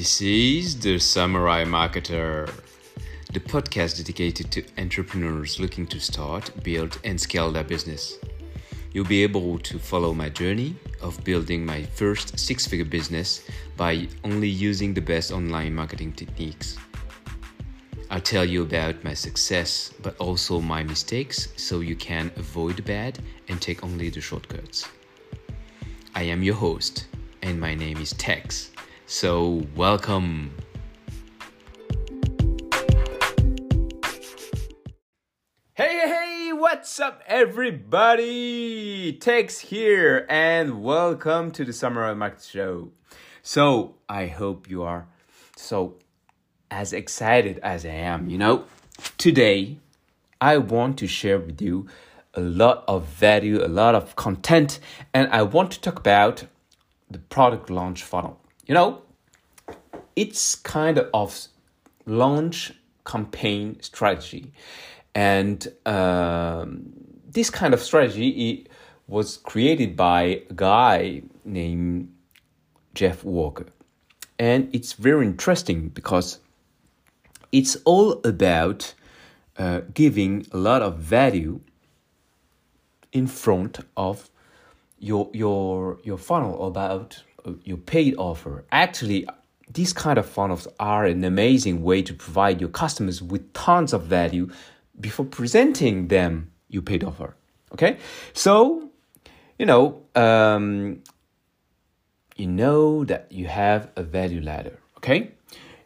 This is the Samurai Marketer, the podcast dedicated to entrepreneurs looking to start, build, and scale their business. You'll be able to follow my journey of building my first six figure business by only using the best online marketing techniques. I'll tell you about my success, but also my mistakes so you can avoid the bad and take only the shortcuts. I am your host, and my name is Tex. So, welcome. Hey, hey, hey, what's up, everybody? Tex here, and welcome to the Samurai Market Show. So, I hope you are so as excited as I am. You know, today I want to share with you a lot of value, a lot of content, and I want to talk about the product launch funnel. You know, it's kind of launch campaign strategy, and um, this kind of strategy was created by a guy named Jeff Walker, and it's very interesting because it's all about uh, giving a lot of value in front of your your your funnel about your paid offer. Actually, these kind of funnels are an amazing way to provide your customers with tons of value before presenting them your paid offer. Okay, so you know um, you know that you have a value ladder. Okay,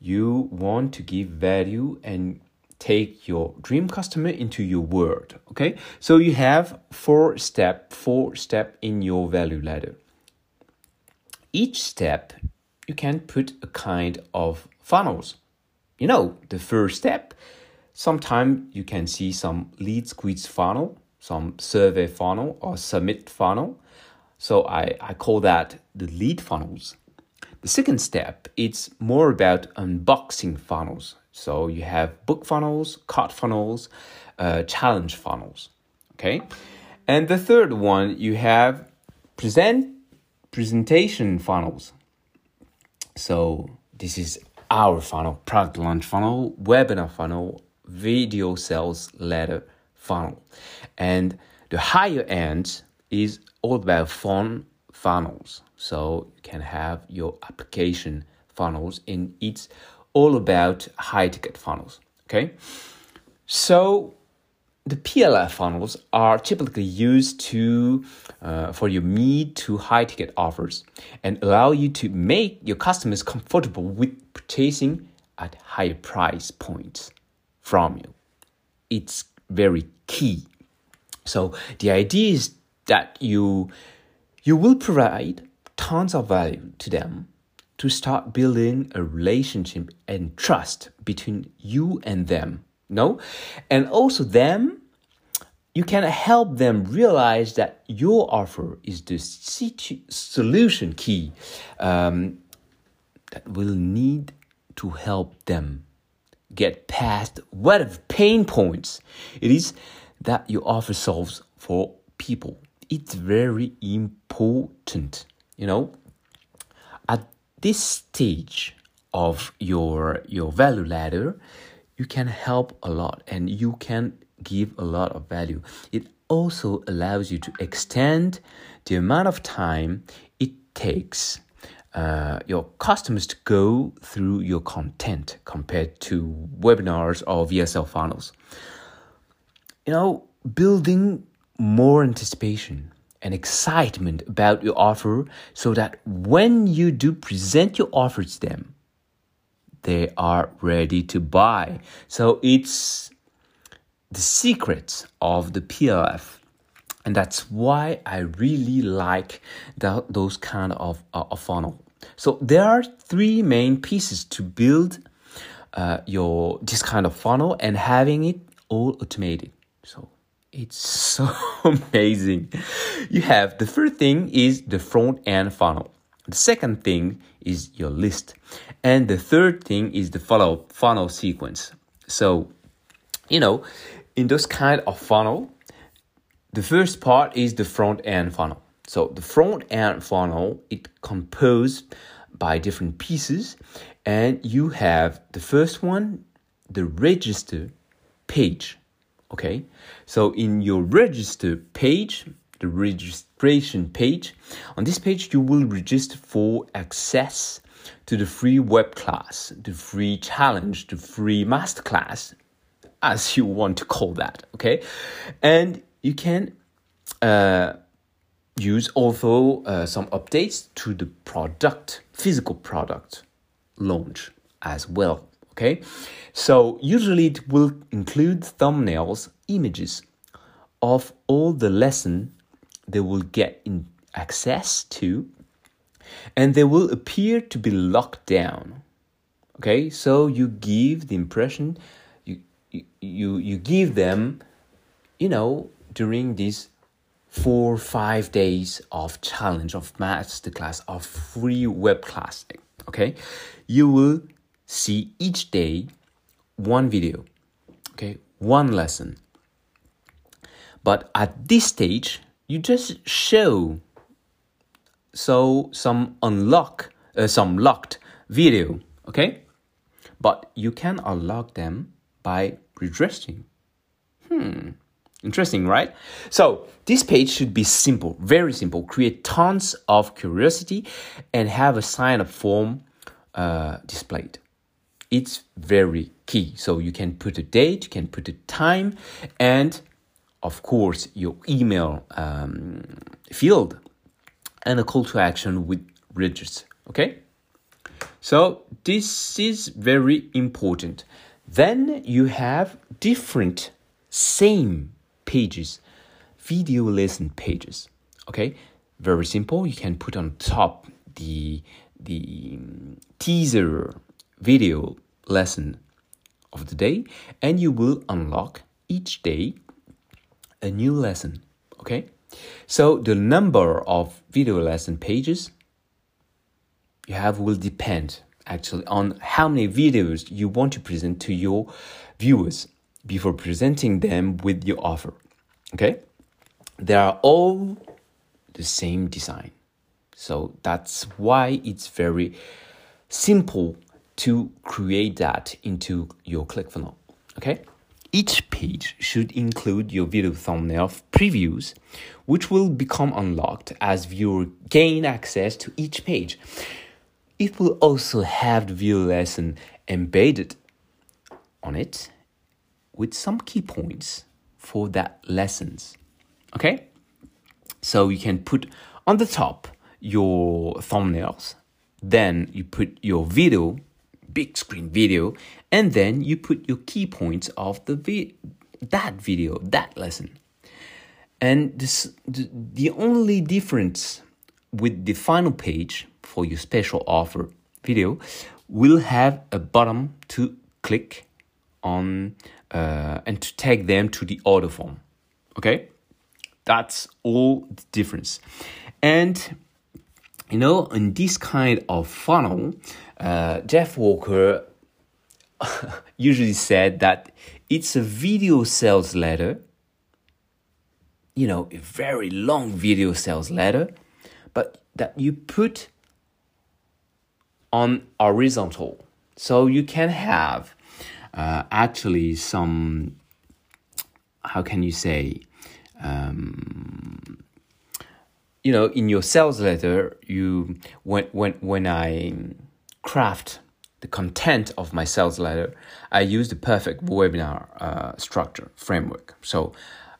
you want to give value and take your dream customer into your world okay so you have four step four step in your value ladder each step you can put a kind of funnels. You know the first step sometimes you can see some lead squeeze funnel some survey funnel or summit funnel. So i i call that the lead funnels. The second step it's more about unboxing funnels. So you have book funnels, cart funnels, uh, challenge funnels. Okay, and the third one you have present presentation funnels. So this is our funnel, product launch funnel, webinar funnel, video sales letter funnel, and the higher end is all about phone funnels. So you can have your application funnels and it's all about high ticket funnels. Okay, so the PLF funnels are typically used to uh, for your mid to high ticket offers and allow you to make your customers comfortable with purchasing at higher price points from you. It's very key. So the idea is that you you will provide tons of value to them to start building a relationship and trust between you and them. No? And also them you can help them realize that your offer is the solution key um, that will need to help them get past whatever pain points it is that your offer solves for people. It's very important, you know. At this stage of your your value ladder you can help a lot and you can give a lot of value it also allows you to extend the amount of time it takes uh, your customers to go through your content compared to webinars or VSL funnels. You know, building more anticipation and excitement about your offer so that when you do present your offer to them, they are ready to buy. So it's the secret of the PLF. And that's why I really like the, those kind of uh, funnel. So there are three main pieces to build uh, your this kind of funnel and having it all automated. So it's so amazing. You have the first thing is the front end funnel. The second thing is your list. And the third thing is the follow funnel sequence. So, you know, in those kind of funnel, the first part is the front end funnel. So the front end funnel it composed by different pieces and you have the first one, the register page. Okay, so in your register page, the registration page, on this page you will register for access to the free web class, the free challenge, the free masterclass, as you want to call that. Okay, and you can uh, use also uh, some updates to the product, physical product launch as well. Okay, so usually it will include thumbnails, images of all the lesson they will get in access to, and they will appear to be locked down. Okay, so you give the impression you you you give them, you know, during these four five days of challenge of masterclass of free web class okay? You will see each day one video okay? One lesson. But at this stage you just show so some unlock uh, some locked video okay but you can unlock them by registering hmm Interesting, right? So this page should be simple, very simple. Create tons of curiosity and have a sign up form uh, displayed. It's very key. So you can put a date, you can put a time, and of course your email um, field and a call to action with register. Okay. So this is very important. Then you have different same pages, video lesson pages. Okay, very simple. You can put on top the the teaser video lesson of the day, and you will unlock each day a new lesson. Okay, so the number of video lesson pages you have will depend actually on how many videos you want to present to your viewers before presenting them with your offer. Okay? They are all the same design. So that's why it's very simple to create that into your ClickFunnels. Okay? Each page should include your video thumbnail previews, which will become unlocked as viewers gain access to each page. It will also have the video lesson embedded on it with some key points for that lessons. Okay? So you can put on the top your thumbnails, then you put your video, big screen video, and then you put your key points of the vi- that video, that lesson. And this, the, only difference with the final page for your special offer video will have a button to click on uh, and to take them to the order form. Okay, that's all the difference. And you know, in this kind of funnel, uh, Jeff Walker usually said that it's a video sales letter. You know, a very long video sales letter, but that you put on horizontal. So you can have uh, actually some how can you say um, you know in your sales letter you when when when i craft the content of my sales letter i use the perfect webinar uh, structure framework so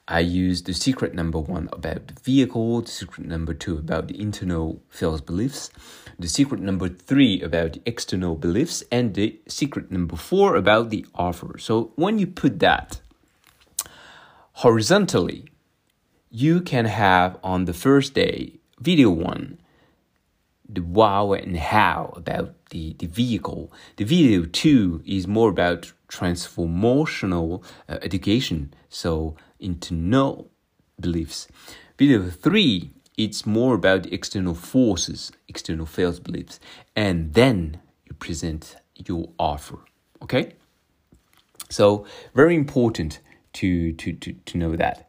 I use the secret number one about the vehicle, the secret number two about the internal sales beliefs, the secret number three about the external beliefs, and the secret number four about the offer. So when you put that horizontally, you can have on the first day, video one, the wow and how about the, the vehicle. The video two is more about transformational uh, education. So internal beliefs. Video three, it's more about external forces, external false beliefs, and then you present your offer. Okay? So very important to, to, to, to know that.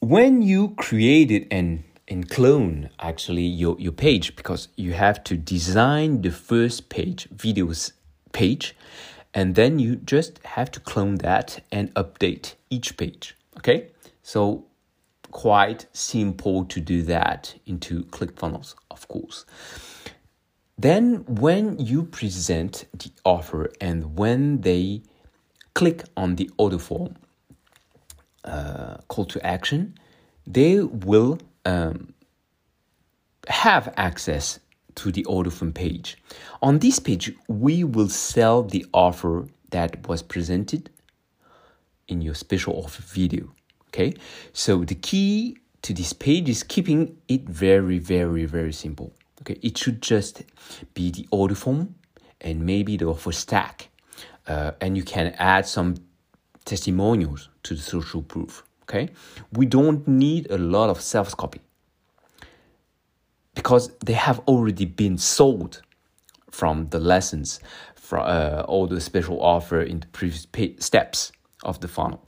When you created an and clone actually your, your page because you have to design the first page, videos page, and then you just have to clone that and update each page. Okay, so quite simple to do that into ClickFunnels, of course. Then, when you present the offer and when they click on the order form uh, call to action, they will um, have access to the order form page. On this page, we will sell the offer that was presented in your special offer video. Okay, so the key to this page is keeping it very, very, very simple. Okay, it should just be the order form and maybe the offer stack, uh, and you can add some testimonials to the social proof. Okay, we don't need a lot of self copy because they have already been sold from the lessons from uh, all the special offer in the previous steps of the funnel.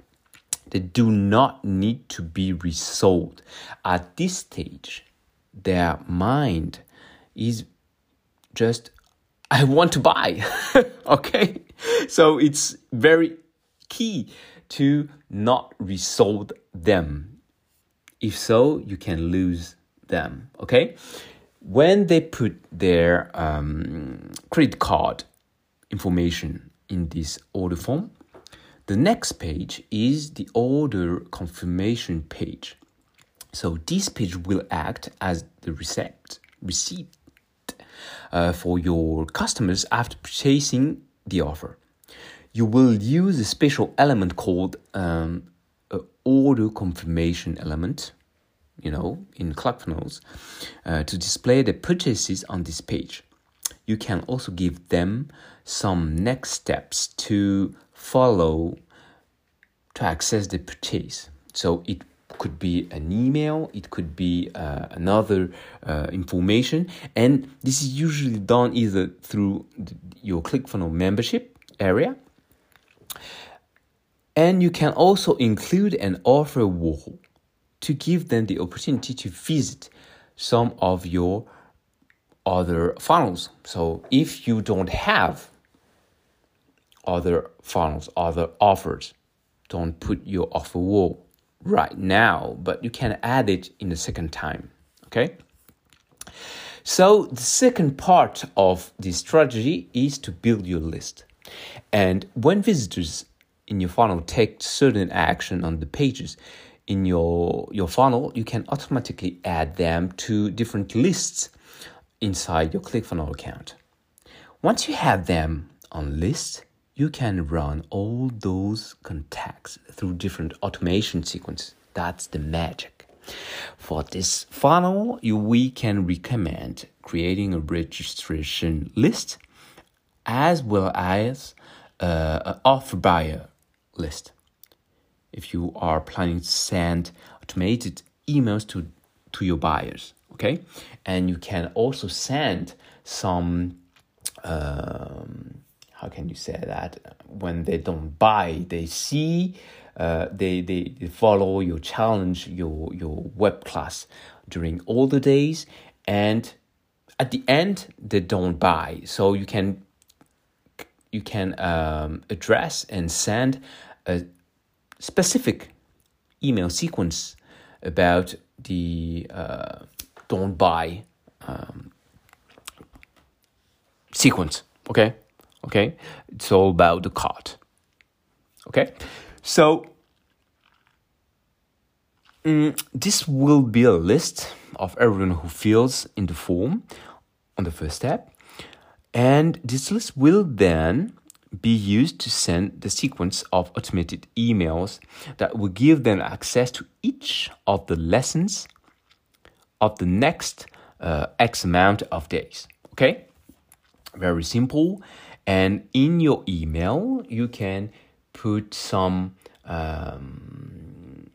They do not need to be resold. At this stage, their mind is just, I want to buy. okay? So it's very key to not resold them. If so, you can lose them. Okay? When they put their um, credit card information in this order form, the next page is the order confirmation page. So this page will act as the receipt, receipt uh, for your customers after purchasing the offer. You will use a special element called um, order confirmation element, you know, in ClickFunnels, uh, to display the purchases on this page. You can also give them some next steps to follow to access the purchase. So it could be an email, it could be uh, another uh, information, and this is usually done either through your ClickFunnels membership area, and you can also include an offer wall to give them the opportunity to visit some of your other funnels. So if you don't have other funnels, other offers, don't put your offer wall right now, but you can add it in the second time. Okay? So the second part of this strategy is to build your list. And when visitors in your funnel take certain action on the pages in your your funnel, you can automatically add them to different lists inside your ClickFunnels account. Once you have them on list, you can run all those contacts through different automation sequences. That's the magic. For this funnel, you, we can recommend creating a registration list as well as uh, an offer buyer list. If you are planning to send automated emails to, to your buyers, okay? And you can also send some, um, how can you say that? When they don't buy, they see, uh, they, they, they follow your challenge, your, your web class during all the days. And at the end, they don't buy. So you can you can um, address and send a specific email sequence about the uh, don't buy um, sequence. Okay, okay, it's all about the cart. Okay, so mm, this will be a list of everyone who fills in the form on the first step and this list will then be used to send the sequence of automated emails that will give them access to each of the lessons of the next uh, X amount of days. Okay? Very simple. And in your email, you can put some um,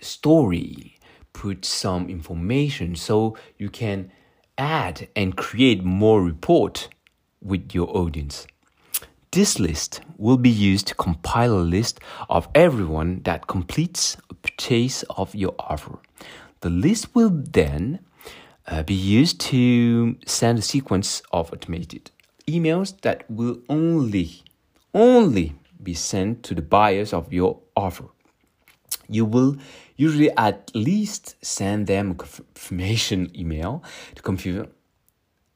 story, put some information so you can add and create more report with your audience. This list will be used to compile a list of everyone that completes a purchase of your offer. The list will then uh, be used to send a sequence of automated emails that will only, only be sent to the buyers of your offer. You will usually at least send them a confirmation email to confirm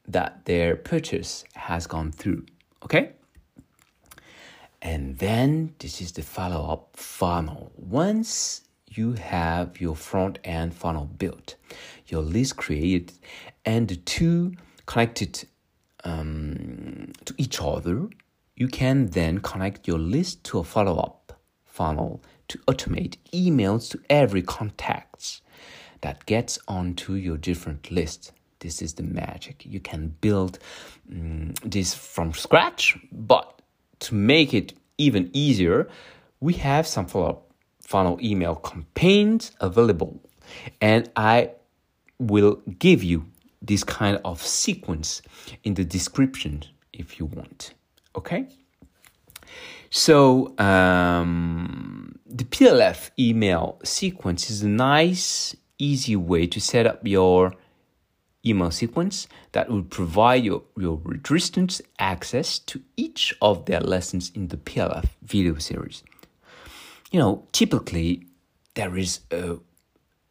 that their purchase has gone through. Okay? And then this is the follow up funnel. Once you have your front end funnel built, your list created, and the two connected um, to each other, you can then connect your list to a follow up funnel to automate emails to every contacts that gets onto your different list. This is the magic. You can build um, this from scratch, but to make it even easier, we have some follow up funnel email campaigns available. And I will give you this kind of sequence in the description if you want. Okay? So, um, the PLF email sequence is a nice, easy way to set up your email sequence that will provide your, your registrants access to each of their lessons in the PLF video series. You know, typically there is a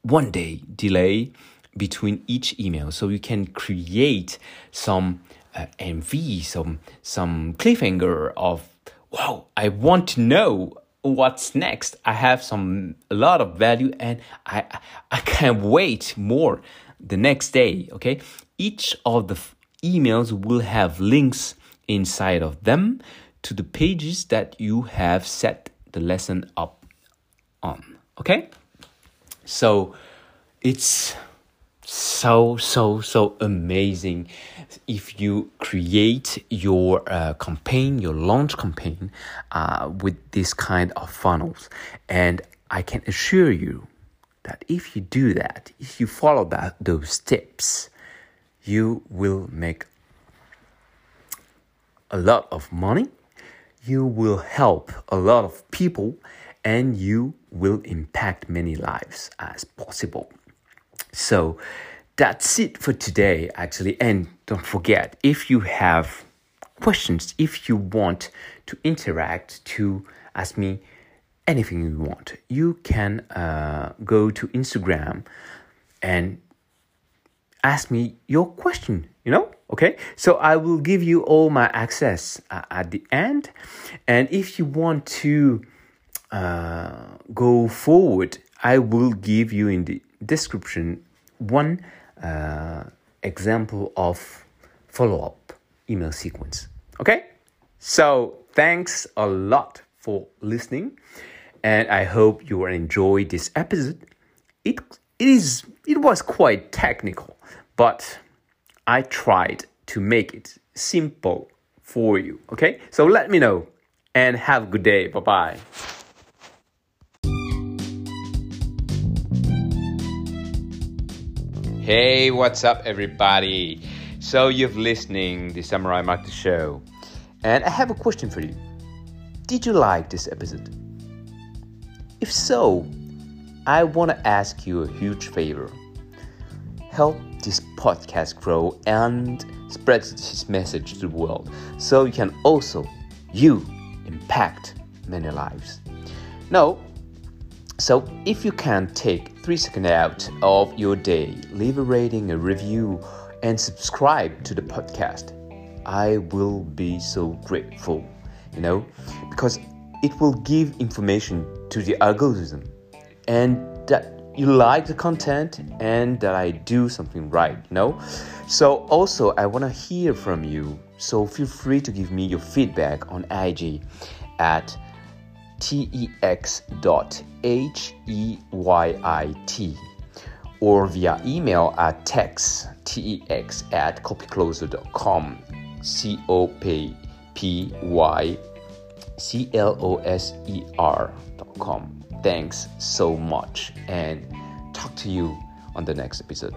one day delay between each email, so you can create some uh, MV, some some cliffhanger of wow, I want to know what's next. I have some a lot of value, and I I can't wait more the next day. Okay, each of the emails will have links inside of them to the pages that you have set the lesson up on. Okay, so it's so so so amazing if you create your uh, campaign your launch campaign uh, with this kind of funnels and i can assure you that if you do that if you follow that those steps you will make a lot of money you will help a lot of people and you will impact many lives as possible. So that's it for today, actually. And don't forget, if you have questions, if you want to interact, to ask me anything you want, you can uh, go to Instagram and ask me your question, you know? Okay, so I will give you all my access uh, at the end. And if you want to uh, go forward, I will give you in the description one uh, example of follow up email sequence. Okay? So, thanks a lot for listening, and I hope you will enjoy this episode. It, it, is, it was quite technical, but I tried to make it simple for you. Okay? So, let me know and have a good day. Bye bye. Hey, what's up, everybody? So you've listening the Samurai Market Show, and I have a question for you. Did you like this episode? If so, I want to ask you a huge favor. Help this podcast grow and spread this message to the world, so you can also you impact many lives. No, so, if you can take three seconds out of your day, leave a rating, a review, and subscribe to the podcast, I will be so grateful, you know, because it will give information to the algorithm and that you like the content and that I do something right, you know. So, also, I want to hear from you, so feel free to give me your feedback on IG at tex.heyit or via email at tex, tex at copycloser.com, C O P P Y C L O S E R.com. Thanks so much and talk to you on the next episode.